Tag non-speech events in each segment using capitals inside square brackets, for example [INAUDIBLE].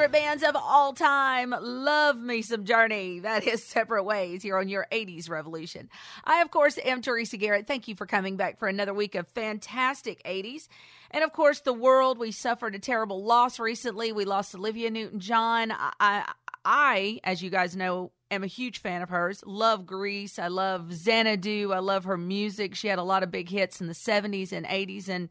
Favorite bands of all time. Love me some Journey. That is Separate Ways here on your 80s Revolution. I, of course, am Teresa Garrett. Thank you for coming back for another week of fantastic 80s. And of course, the world, we suffered a terrible loss recently. We lost Olivia Newton John. I, I, I, as you guys know, am a huge fan of hers. Love Grease. I love Xanadu. I love her music. She had a lot of big hits in the 70s and 80s. And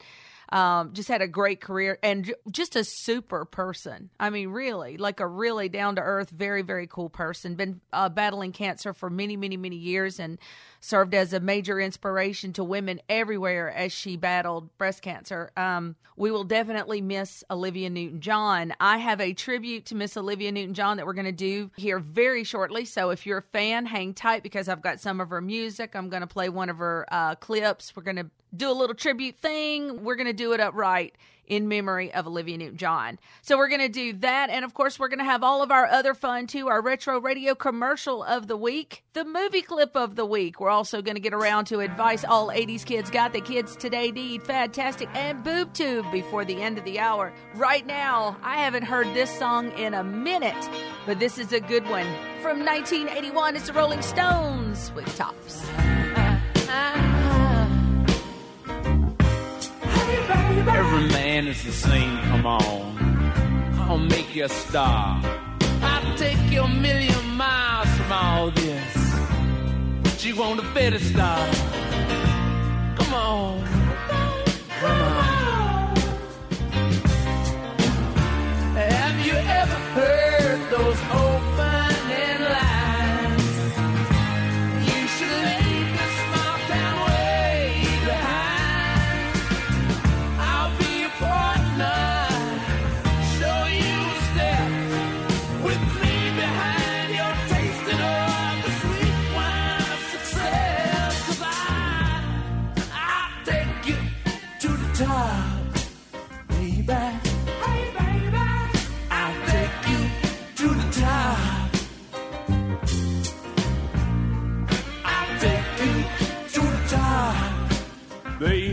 um, just had a great career and just a super person. I mean, really, like a really down to earth, very, very cool person. Been uh, battling cancer for many, many, many years and served as a major inspiration to women everywhere as she battled breast cancer. Um, we will definitely miss Olivia Newton John. I have a tribute to Miss Olivia Newton John that we're going to do here very shortly. So if you're a fan, hang tight because I've got some of her music. I'm going to play one of her uh, clips. We're going to do a little tribute thing. We're going to do it upright in memory of Olivia Newton John. So we're going to do that. And of course, we're going to have all of our other fun too our retro radio commercial of the week, the movie clip of the week. We're also going to get around to advice all 80s kids got that kids today need, fantastic, and boob tube before the end of the hour. Right now, I haven't heard this song in a minute, but this is a good one. From 1981, it's the Rolling Stones with Tops. Uh, uh, uh. Every man is the same, come on. I'll make you a star. I'll take you a million miles from all this. But you want a better star. Come on.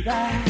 Baby.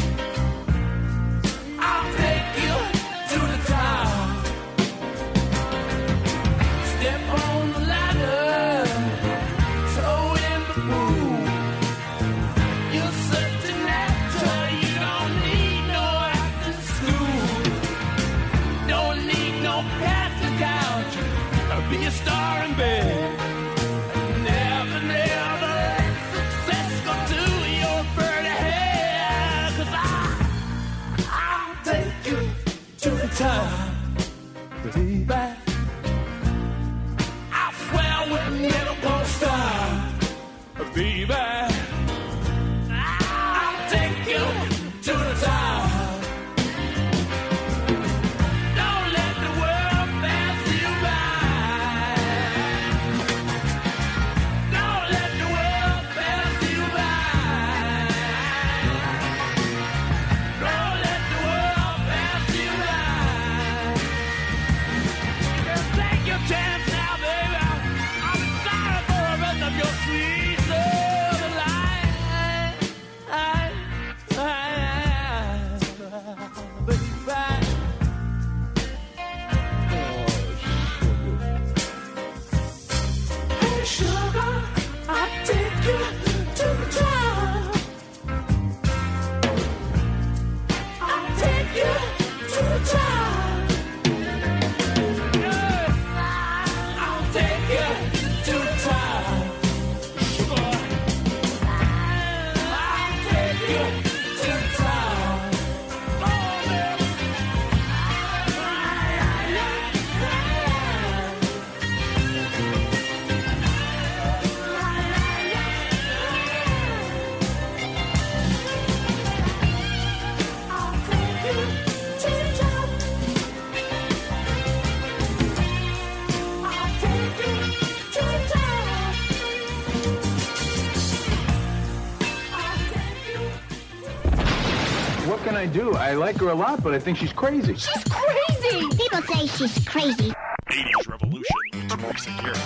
do. I like her a lot, but I think she's crazy. She's crazy! People say she's crazy. 80s Revolution with Teresa Garrett.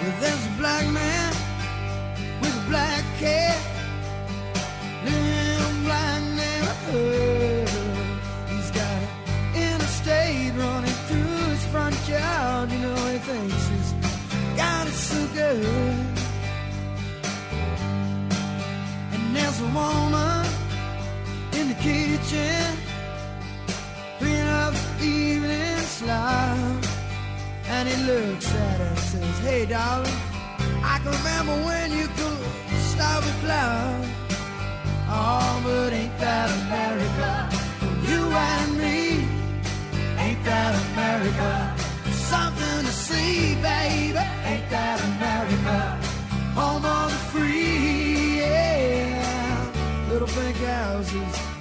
Well, there's And he looks at her and says, Hey, darling, I can remember when you could start with love. Oh, but ain't that America? You and me, ain't that America? Something to see, baby, ain't that America? Home on the free, yeah. Little pink houses.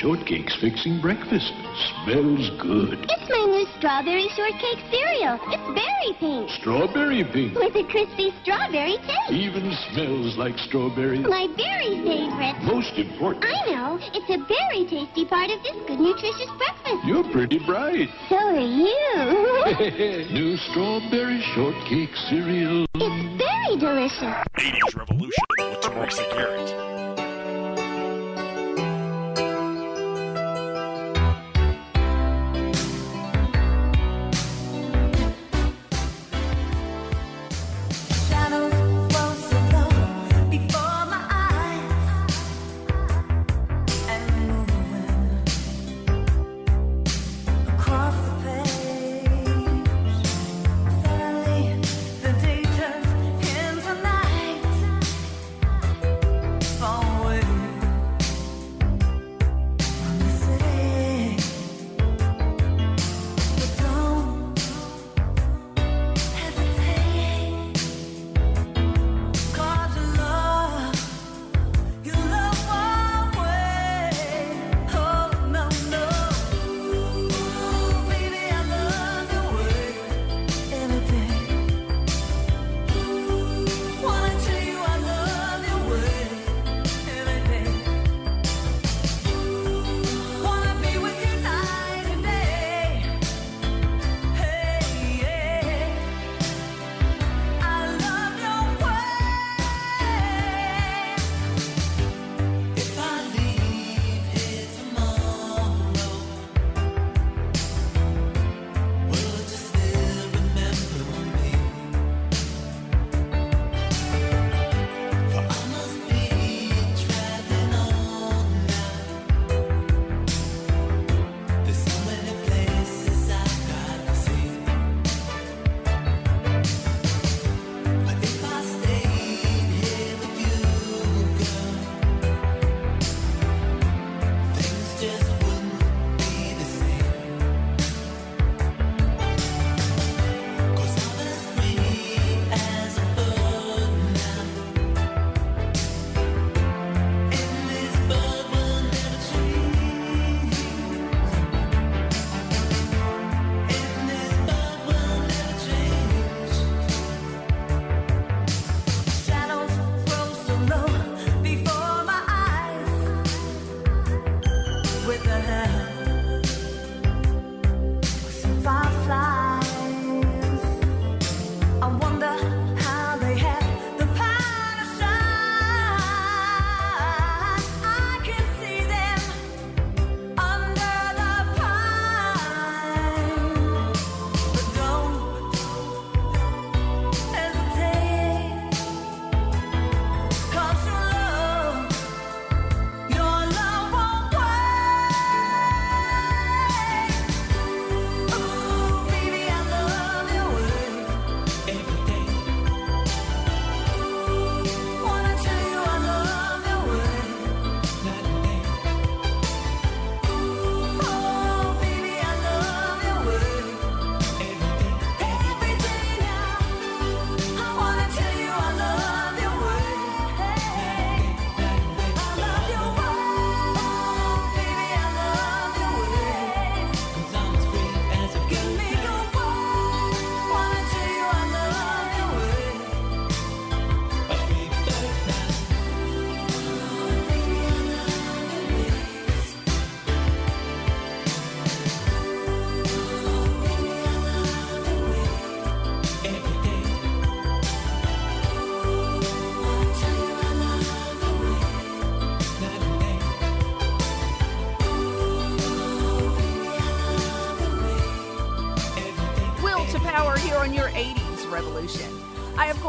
shortcake's fixing breakfast. Smells good. It's my new strawberry shortcake cereal. It's berry pink. Strawberry pink. With a crispy strawberry taste. Even smells like strawberry. My berry favorite. Most important. I know. It's a very tasty part of this good, nutritious breakfast. You're pretty bright. So are you. [LAUGHS] new strawberry shortcake cereal. It's very delicious. 80s Revolution with Roxy Garrett.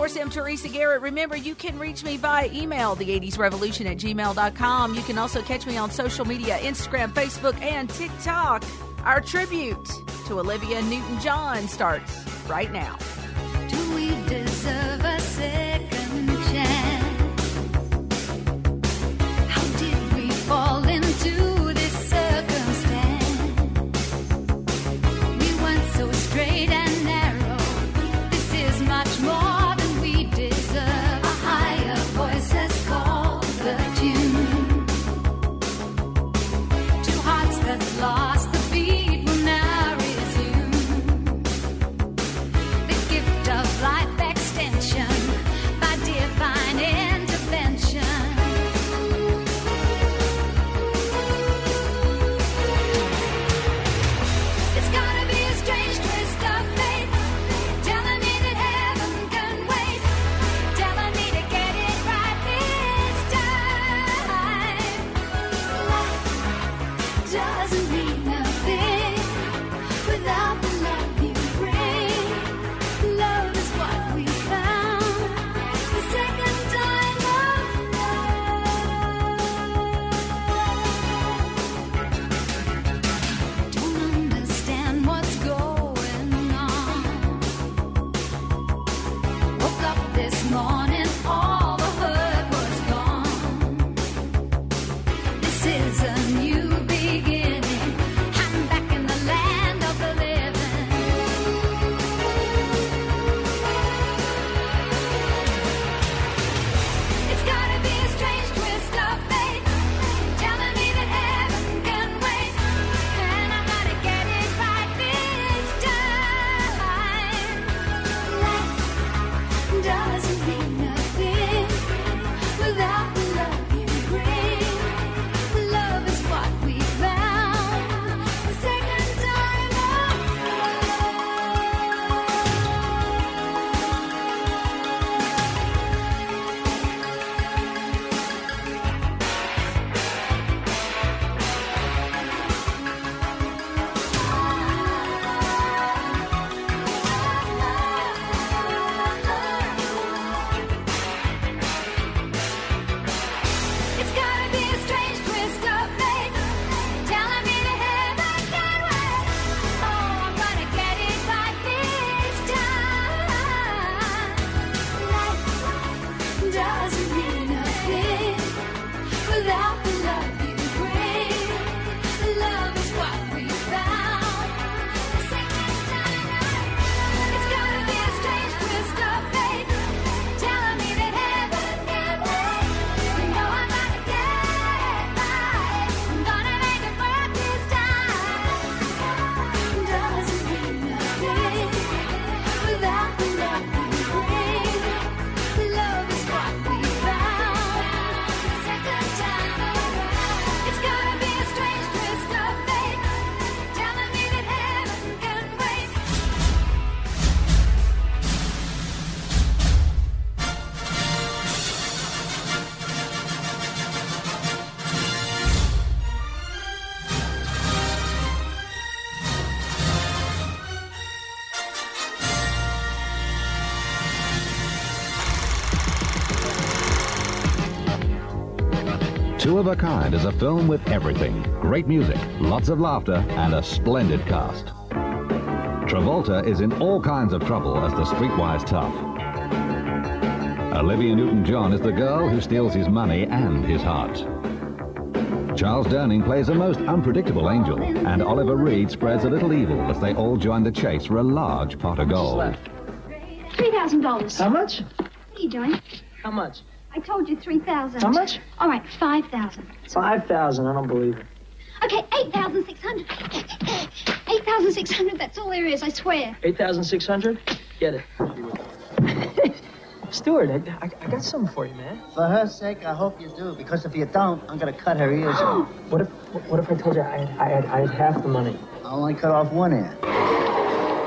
Course, am Teresa Garrett. Remember, you can reach me by email, the80srevolution at gmail.com. You can also catch me on social media Instagram, Facebook, and TikTok. Our tribute to Olivia Newton John starts right now. Two of a Kind is a film with everything great music, lots of laughter, and a splendid cast. Travolta is in all kinds of trouble as the streetwise tough. Olivia Newton John is the girl who steals his money and his heart. Charles Durning plays a most unpredictable angel, and Oliver Reed spreads a little evil as they all join the chase for a large pot of gold. Three thousand dollars. How much? What are you doing? How much? I told you three thousand. How much? All right, five thousand. Five thousand. I don't believe it. Okay, eight thousand six hundred. Eight thousand six hundred. That's all there is. I swear. Eight thousand six hundred. Get it. [LAUGHS] Stuart, I, I, I got something for you, man. For her sake, I hope you do, because if you don't, I'm gonna cut her ears off. [GASPS] What if What if I told you I had, I had, I had half the money? I only cut off one ear.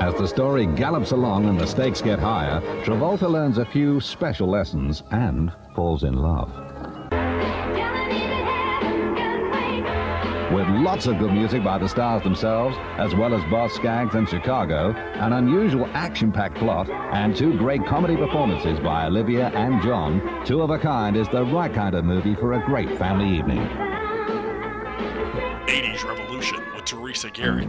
As the story gallops along and the stakes get higher, Travolta learns a few special lessons and falls in love. With lots of good music by the stars themselves, as well as Boz Scaggs and Chicago, an unusual action-packed plot, and two great comedy performances by Olivia and John, Two of a Kind is the right kind of movie for a great family evening. 80s Revolution with Teresa Garrett.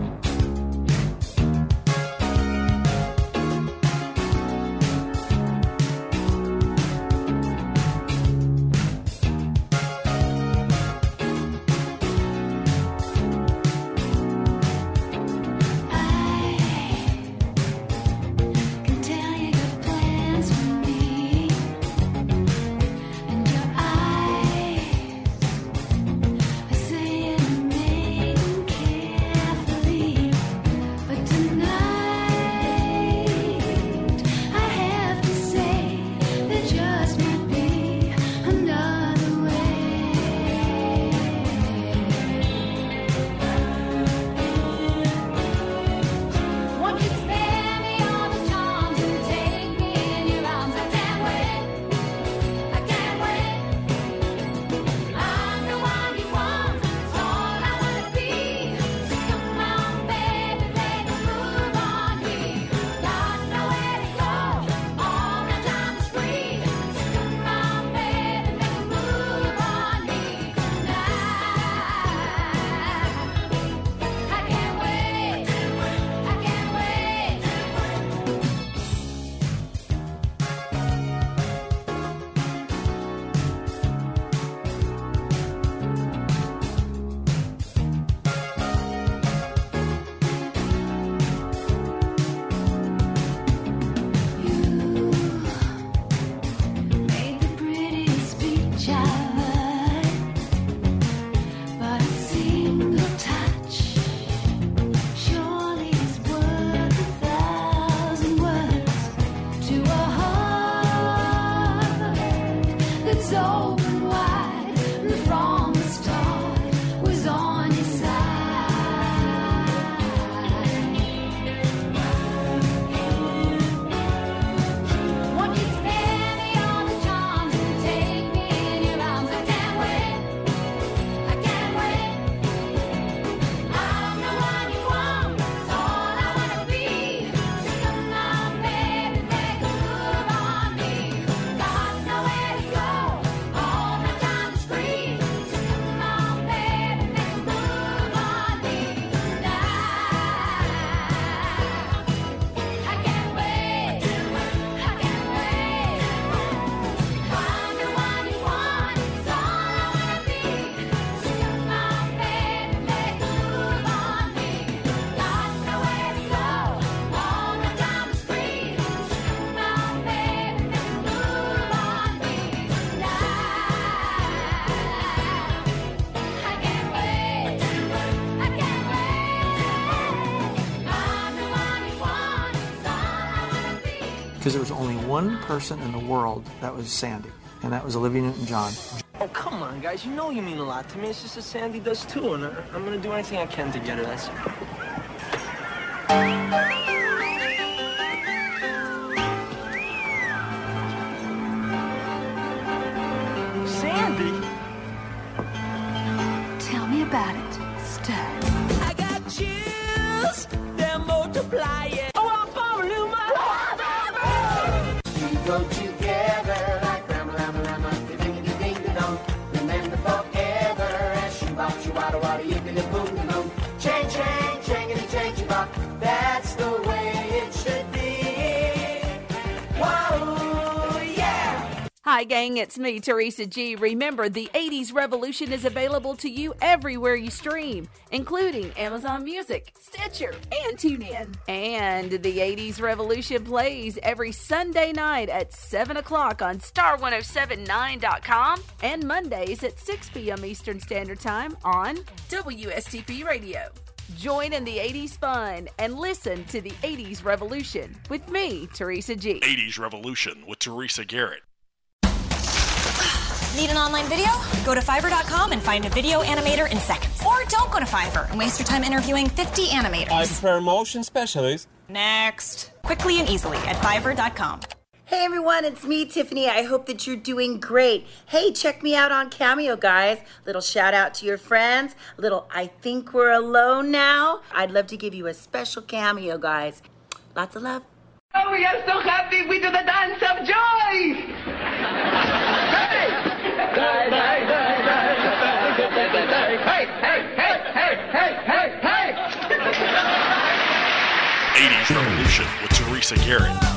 one person in the world that was Sandy, and that was Olivia Newton-John. Oh, come on, guys. You know you mean a lot to me. It's just that Sandy does too, and I'm going to do anything I can to get her. That's Hi, gang, it's me, Teresa G. Remember, the 80s Revolution is available to you everywhere you stream, including Amazon Music, Stitcher, and TuneIn. And the 80s Revolution plays every Sunday night at 7 o'clock on star1079.com and Mondays at 6 p.m. Eastern Standard Time on WSTP Radio. Join in the 80s fun and listen to the 80s Revolution with me, Teresa G. 80s Revolution with Teresa Garrett. Need an online video? Go to Fiverr.com and find a video animator in seconds. Or don't go to Fiverr and waste your time interviewing 50 animators. I prefer motion specialists. Next. Quickly and easily at Fiverr.com. Hey everyone, it's me, Tiffany. I hope that you're doing great. Hey, check me out on Cameo, guys. Little shout out to your friends. Little, I think we're alone now. I'd love to give you a special cameo, guys. Lots of love. Oh, we are so happy with the dance of joy! 80s Revolution with Teresa Garrett.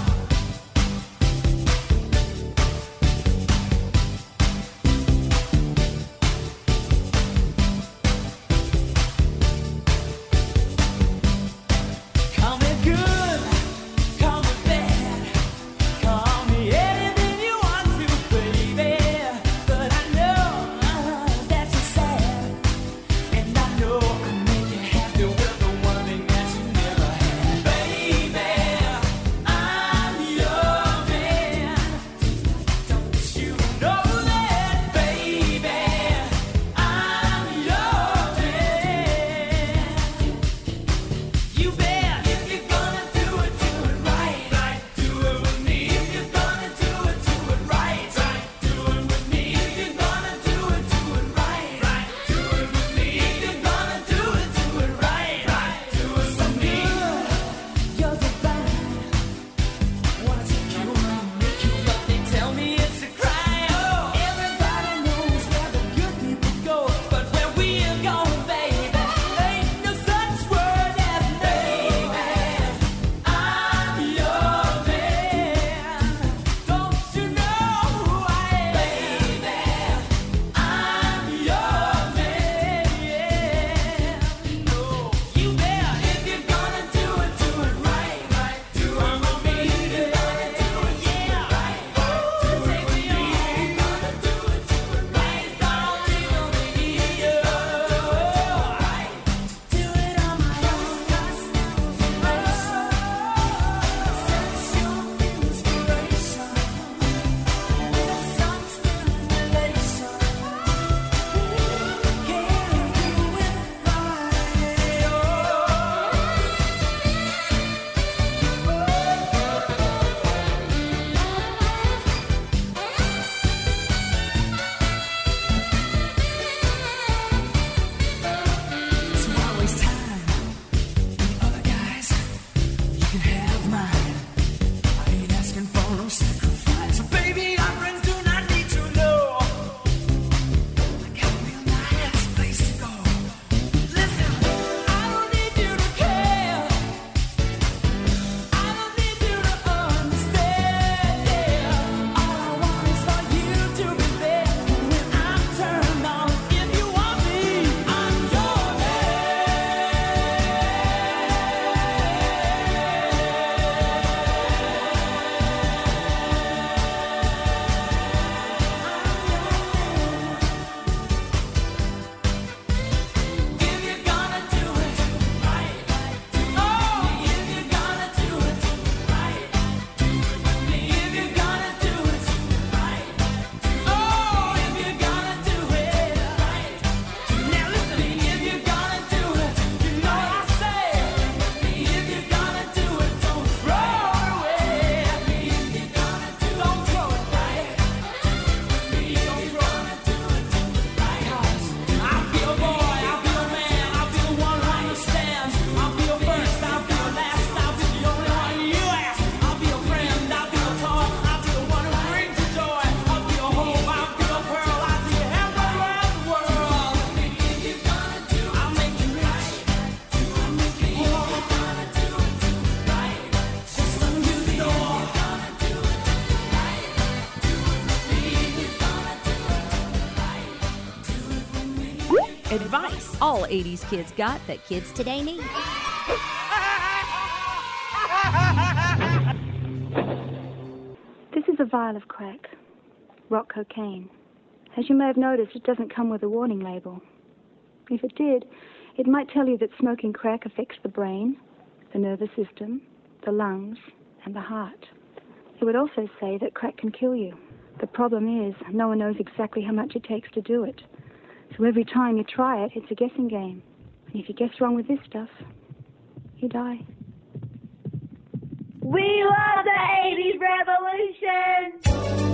80s kids got that kids today need. This is a vial of crack, rock cocaine. As you may have noticed, it doesn't come with a warning label. If it did, it might tell you that smoking crack affects the brain, the nervous system, the lungs, and the heart. It would also say that crack can kill you. The problem is, no one knows exactly how much it takes to do it. So every time you try it, it's a guessing game. And if you guess wrong with this stuff, you die. We love the 80s revolution!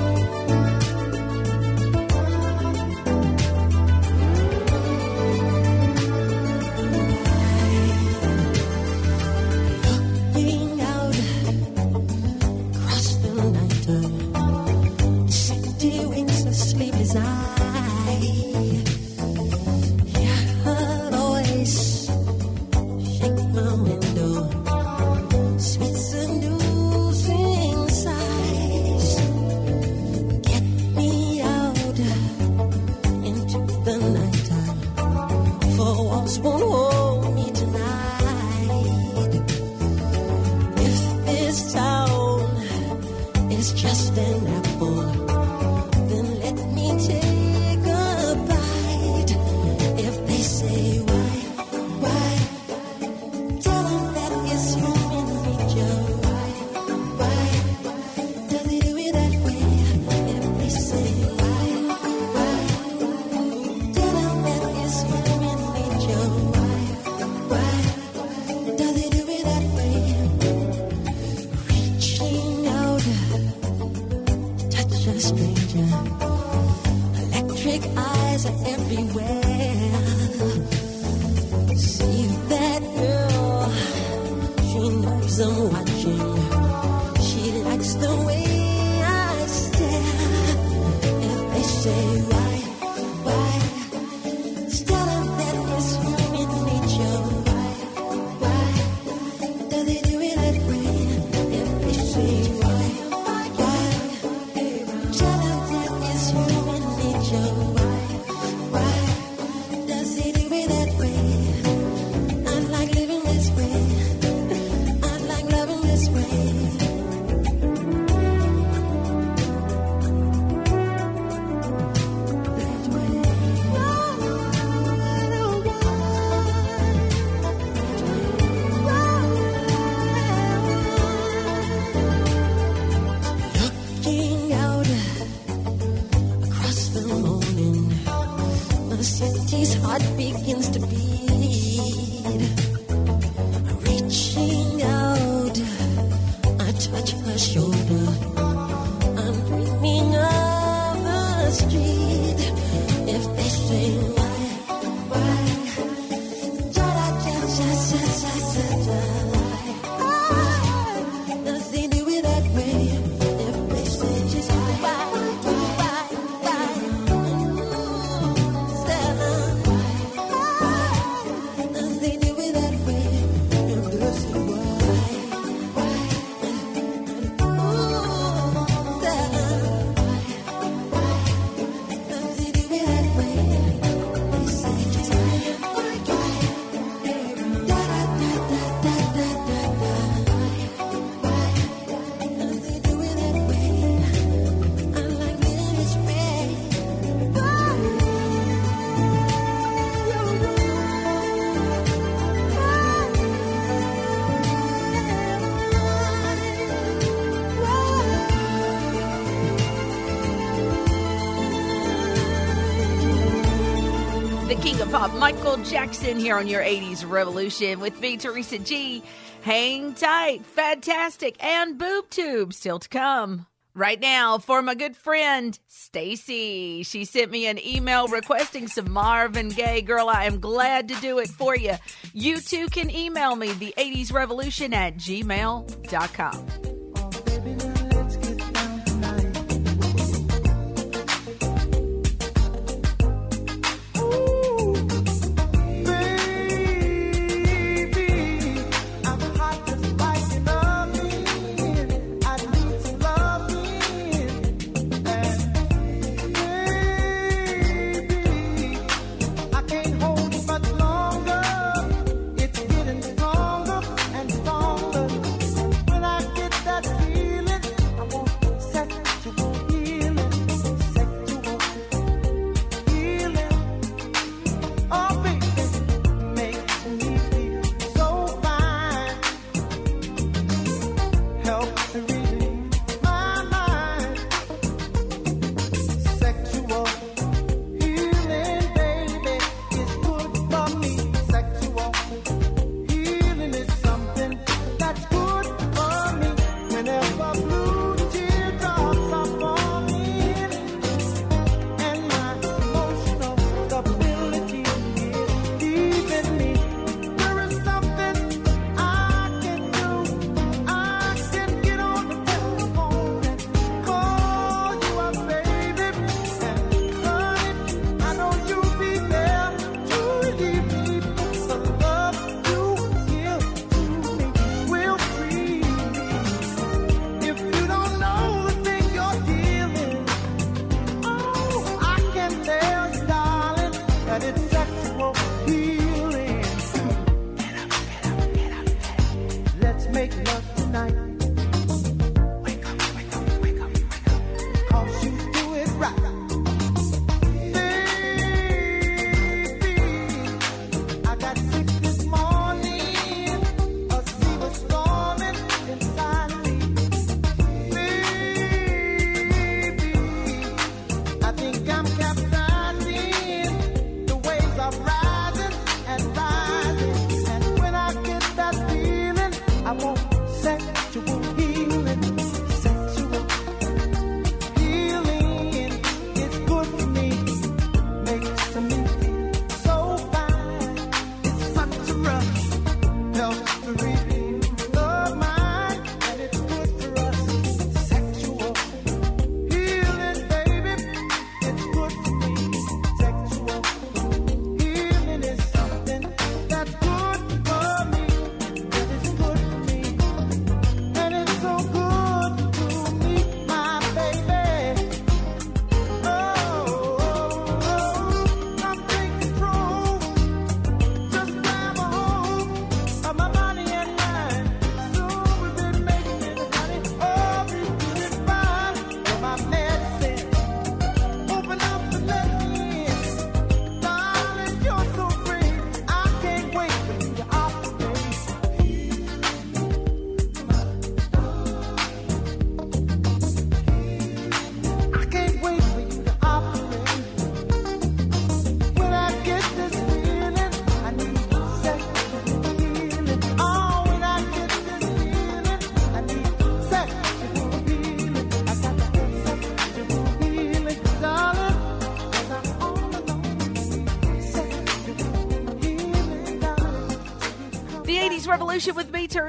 Uh, Michael Jackson here on your 80s Revolution with me, Teresa G. Hang tight, fantastic, and boob tube still to come. Right now, for my good friend Stacy, she sent me an email requesting some Marvin Gaye. Girl, I am glad to do it for you. You too can email me the 80s Revolution at gmail.com.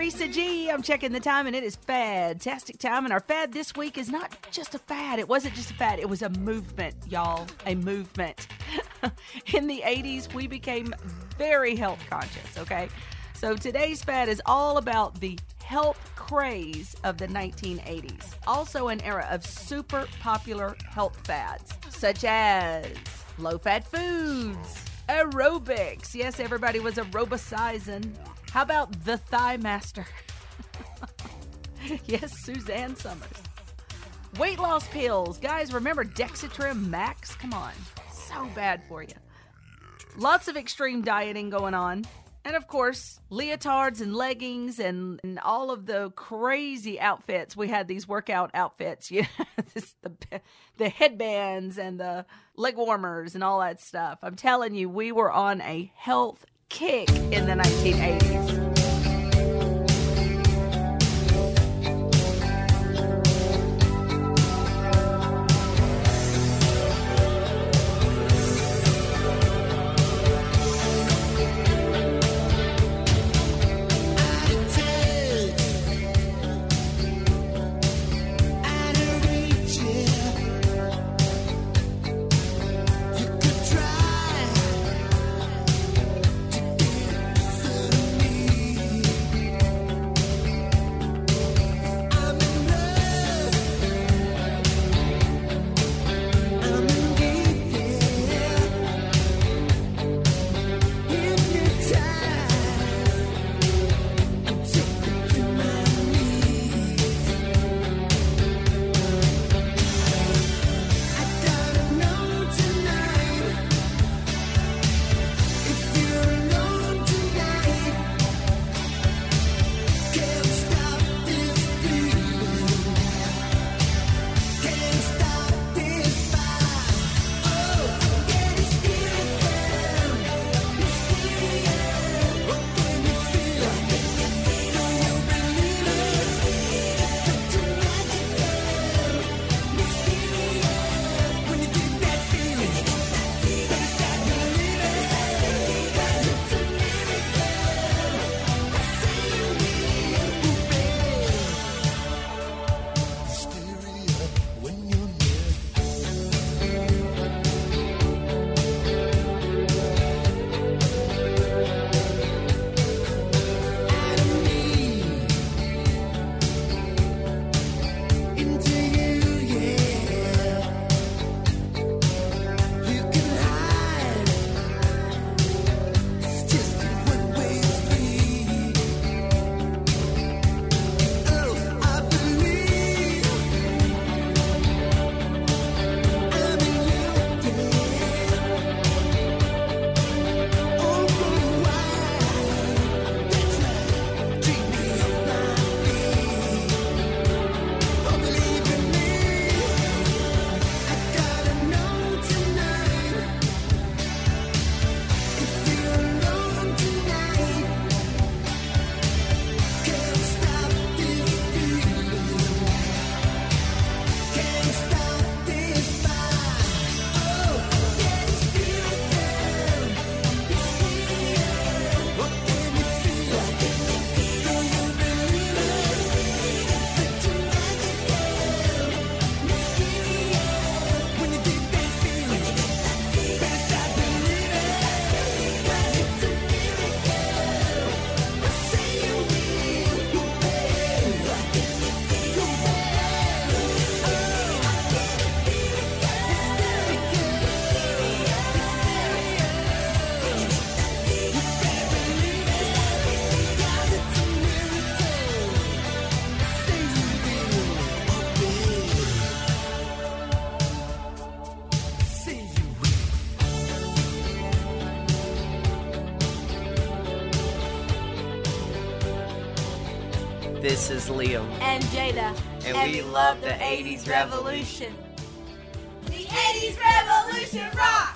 Teresa G. I'm checking the time, and it is fantastic time. And our fad this week is not just a fad. It wasn't just a fad, it was a movement, y'all. A movement. [LAUGHS] In the 80s, we became very health conscious, okay? So today's fad is all about the health craze of the 1980s. Also, an era of super popular health fads, such as low fat foods, aerobics. Yes, everybody was aerobicizing. How about the Thigh Master? [LAUGHS] yes, Suzanne Somers. Weight loss pills. Guys, remember Dexatrim Max? Come on. So bad for you. Lots of extreme dieting going on. And of course, leotards and leggings and, and all of the crazy outfits. We had these workout outfits, [LAUGHS] you know, this, the, the headbands and the leg warmers and all that stuff. I'm telling you, we were on a health kick in the 1980s. This is Liam. And Jada. And we love the 80s revolution. The 80s revolution rocks!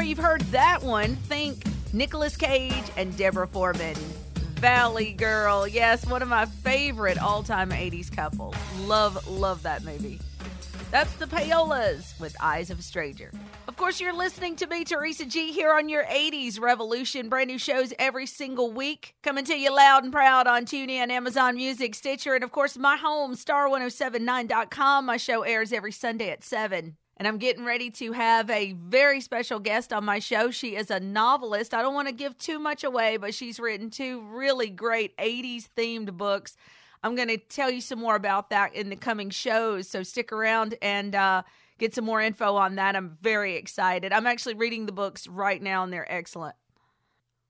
Where you've heard that one, think Nicolas Cage and Deborah Foreman. Valley Girl. Yes, one of my favorite all time 80s couples. Love, love that movie. That's the Payolas with Eyes of a Stranger. Of course, you're listening to me, Teresa G, here on your 80s Revolution. Brand new shows every single week. Coming to you loud and proud on TuneIn, Amazon Music, Stitcher, and of course, my home, star1079.com. My show airs every Sunday at 7. And I'm getting ready to have a very special guest on my show. She is a novelist. I don't want to give too much away, but she's written two really great 80s themed books. I'm going to tell you some more about that in the coming shows. So stick around and uh, get some more info on that. I'm very excited. I'm actually reading the books right now, and they're excellent.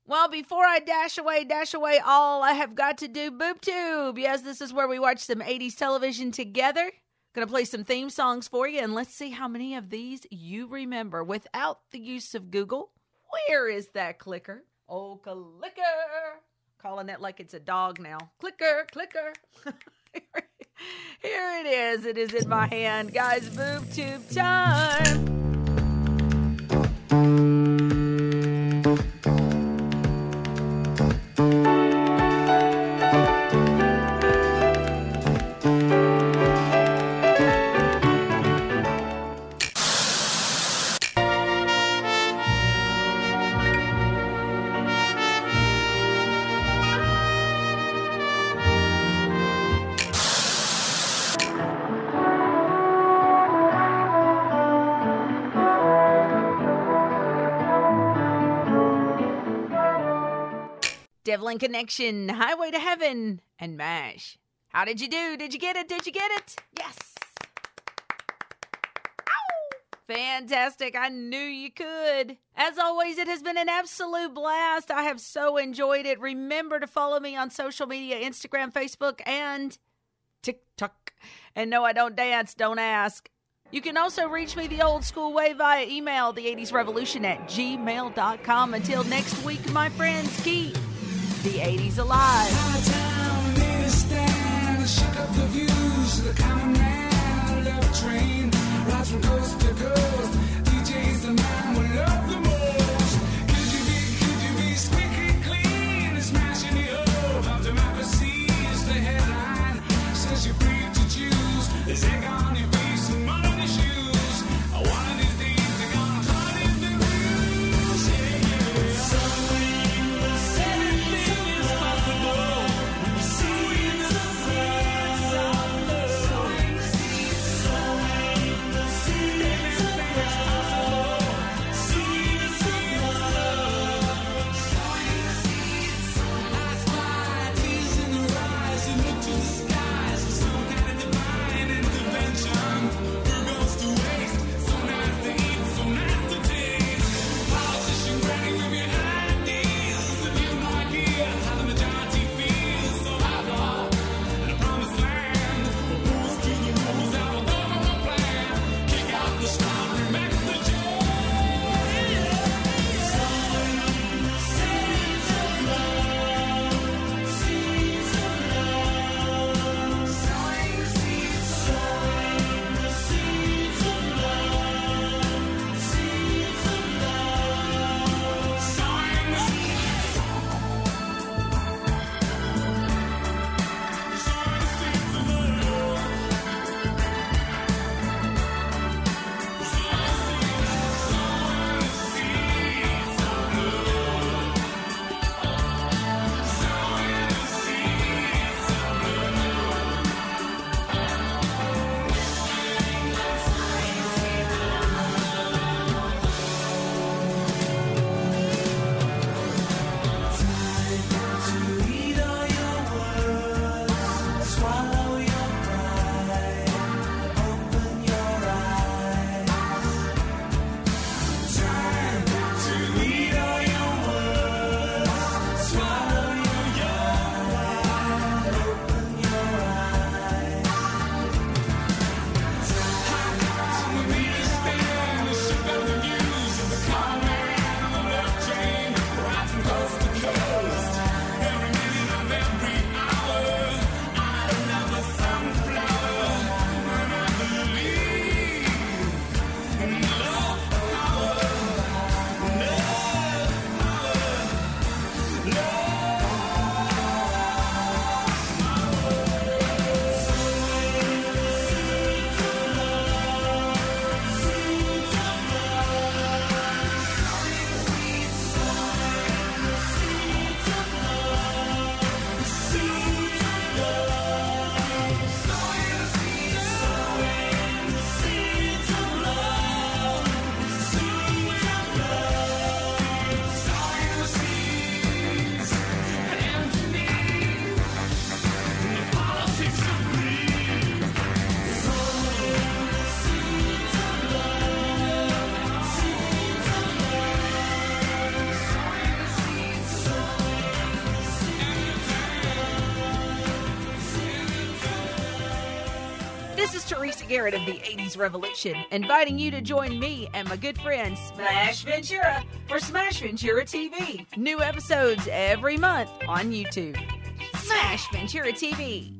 Well, before I dash away, dash away all, I have got to do BoobTube. Yes, this is where we watch some 80s television together. Gonna play some theme songs for you, and let's see how many of these you remember without the use of Google. Where is that clicker? Oh, clicker! Calling it like it's a dog now. Clicker, clicker. [LAUGHS] Here it is. It is in my hand. Guys, boob tube time. Devlin Connection, Highway to Heaven, and MASH. How did you do? Did you get it? Did you get it? Yes. Fantastic. I knew you could. As always, it has been an absolute blast. I have so enjoyed it. Remember to follow me on social media Instagram, Facebook, and TikTok. And no, I don't dance, don't ask. You can also reach me the old school way via email, the80srevolution at gmail.com. Until next week, my friends, keep the 80s alive. Intervention Garrett of the 80s Revolution, inviting you to join me and my good friend Smash Ventura for Smash Ventura TV. New episodes every month on YouTube. Smash Ventura TV.